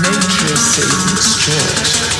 Nature Savings Church.